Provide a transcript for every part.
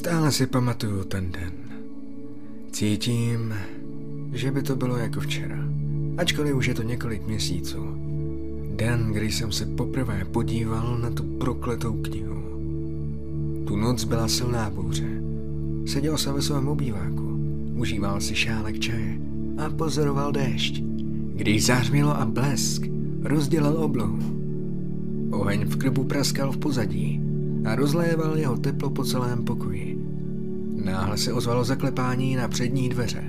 Stále si pamatuju ten den. Cítím, že by to bylo jako včera. Ačkoliv už je to několik měsíců. Den, kdy jsem se poprvé podíval na tu prokletou knihu. Tu noc byla silná bouře. Seděl jsem ve svém obýváku, užíval si šálek čaje a pozoroval déšť. Když zářmilo a blesk rozdělal oblohu. Oheň v krbu praskal v pozadí a rozléval jeho teplo po celém pokoji. Náhle se ozvalo zaklepání na přední dveře.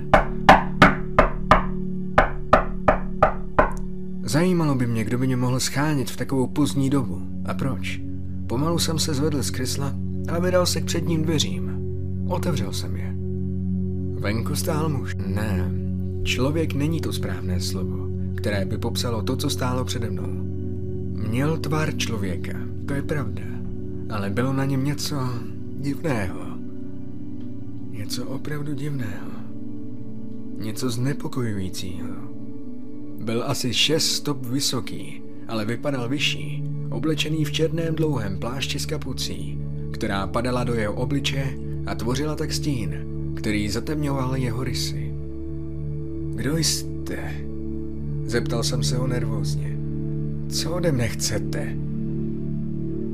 Zajímalo by mě, kdo by mě mohl schánit v takovou pozdní dobu. A proč? Pomalu jsem se zvedl z kresla a vydal se k předním dveřím. Otevřel jsem je. Venku stál muž. Ne, člověk není to správné slovo, které by popsalo to, co stálo přede mnou. Měl tvar člověka, to je pravda, ale bylo na něm něco divného. Něco opravdu divného. Něco znepokojujícího. Byl asi šest stop vysoký, ale vypadal vyšší, oblečený v černém dlouhém plášti s kapucí, která padala do jeho obliče a tvořila tak stín, který zatemňoval jeho rysy. Kdo jste? Zeptal jsem se ho nervózně. Co ode mne chcete?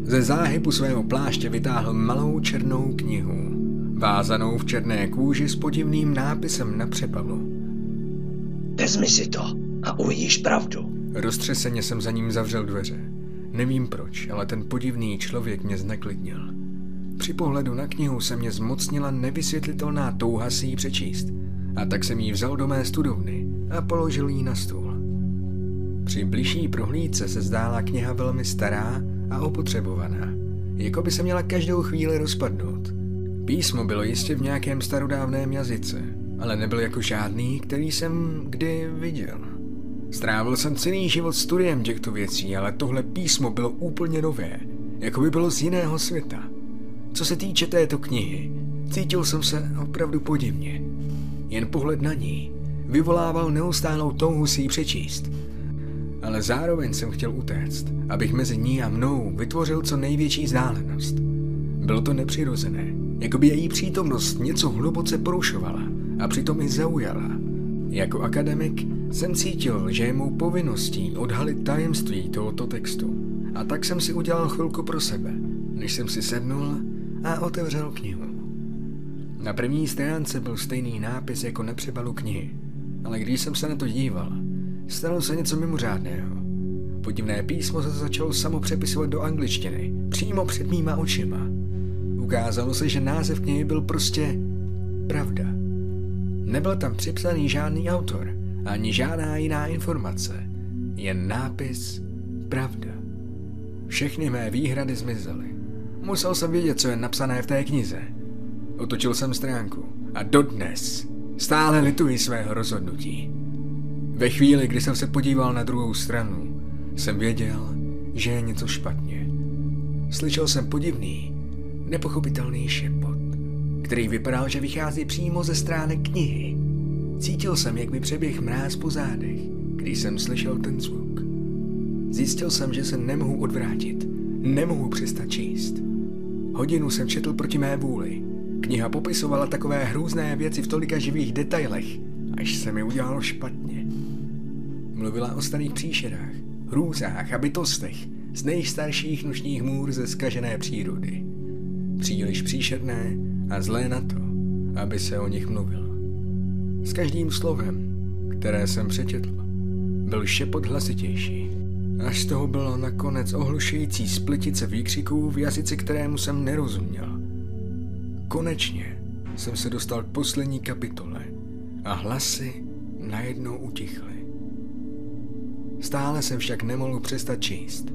Ze záhybu svého pláště vytáhl malou černou knihu, vázanou v černé kůži s podivným nápisem na přepalu. Vezmi si to a uvidíš pravdu. Roztřeseně jsem za ním zavřel dveře. Nevím proč, ale ten podivný člověk mě zneklidnil. Při pohledu na knihu se mě zmocnila nevysvětlitelná touha si ji přečíst. A tak jsem ji vzal do mé studovny a položil ji na stůl. Při bližší prohlídce se zdála kniha velmi stará a opotřebovaná, jako by se měla každou chvíli rozpadnout. Písmo bylo jistě v nějakém starodávném jazyce, ale nebyl jako žádný, který jsem kdy viděl. Strávil jsem celý život studiem těchto věcí, ale tohle písmo bylo úplně nové, jako by bylo z jiného světa. Co se týče této knihy, cítil jsem se opravdu podivně. Jen pohled na ní vyvolával neustálou touhu si ji přečíst. Ale zároveň jsem chtěl utéct, abych mezi ní a mnou vytvořil co největší vzdálenost. Bylo to nepřirozené, jako by její přítomnost něco hluboce porušovala a přitom i zaujala. Jako akademik jsem cítil, že je mou povinností odhalit tajemství tohoto textu. A tak jsem si udělal chvilku pro sebe, než jsem si sednul a otevřel knihu. Na první stránce byl stejný nápis jako na přebalu knihy, ale když jsem se na to díval, stalo se něco mimořádného. Podivné písmo se začalo samo přepisovat do angličtiny, přímo před mýma očima. Ukázalo se, že název knihy byl prostě Pravda. Nebyl tam připsaný žádný autor, ani žádná jiná informace, jen nápis Pravda. Všechny mé výhrady zmizely. Musel jsem vědět, co je napsané v té knize. Otočil jsem stránku a dodnes stále lituji svého rozhodnutí. Ve chvíli, kdy jsem se podíval na druhou stranu, jsem věděl, že je něco špatně. Slyšel jsem podivný, nepochopitelný šepot, který vypadal, že vychází přímo ze stránek knihy. Cítil jsem, jak mi přeběh mráz po zádech, když jsem slyšel ten zvuk. Zjistil jsem, že se nemohu odvrátit, nemohu přestat číst. Hodinu jsem četl proti mé vůli. Kniha popisovala takové hrůzné věci v tolika živých detailech, až se mi udělalo špatně. Mluvila o starých příšerách, hrůzách a bytostech z nejstarších nočních můr ze skažené přírody. Příliš příšerné a zlé na to, aby se o nich mluvilo. S každým slovem, které jsem přečetl, byl šepot hlasitější, až z toho bylo nakonec ohlušující spletice výkřiků v jazyce, kterému jsem nerozuměl. Konečně jsem se dostal k poslední kapitole a hlasy najednou utichly. Stále jsem však nemohl přestat číst.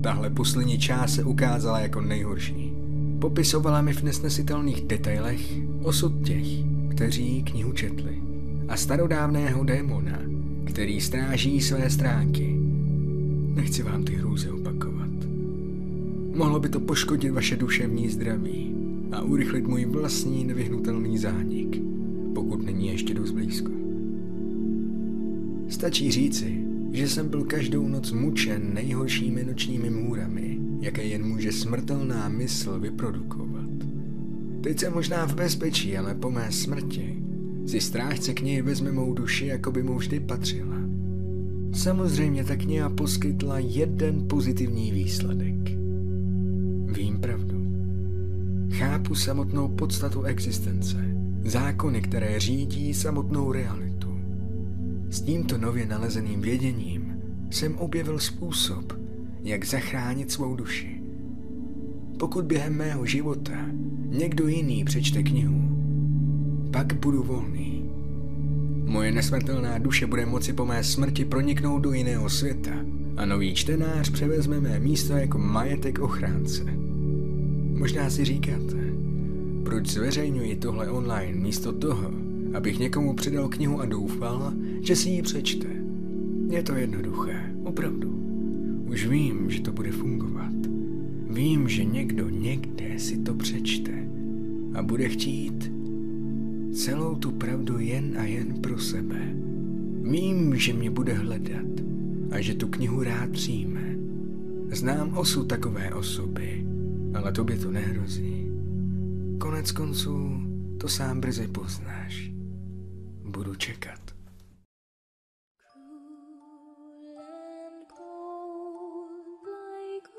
Tahle poslední část se ukázala jako nejhorší. Popisovala mi v nesnesitelných detailech osud těch, kteří knihu četli a starodávného démona, který stráží své stránky. Nechci vám ty hrůzy opakovat. Mohlo by to poškodit vaše duševní zdraví a urychlit můj vlastní nevyhnutelný zánik, pokud není ještě dost blízko. Stačí říci, že jsem byl každou noc mučen nejhoršími nočními můrami, jaké jen může smrtelná mysl vyprodukovat. Teď jsem možná v bezpečí, ale po mé smrti si strážce knihy vezme mou duši, jako by mu vždy patřila. Samozřejmě ta kniha poskytla jeden pozitivní výsledek. Vím pravdu. Chápu samotnou podstatu existence, zákony, které řídí samotnou realitu. S tímto nově nalezeným věděním jsem objevil způsob, jak zachránit svou duši. Pokud během mého života někdo jiný přečte knihu, pak budu volný. Moje nesmrtelná duše bude moci po mé smrti proniknout do jiného světa a nový čtenář převezme mé místo jako majetek ochránce. Možná si říkáte, proč zveřejňuji tohle online místo toho, abych někomu předal knihu a doufal, že si ji přečte. Je to jednoduché, opravdu. Už vím, že to bude fungovat. Vím, že někdo někde si to přečte a bude chtít celou tu pravdu jen a jen pro sebe. Vím, že mě bude hledat a že tu knihu rád přijme. Znám osu takové osoby, ale tobě to nehrozí. Konec konců to sám brzy poznáš. Budu čekat. Cool cold like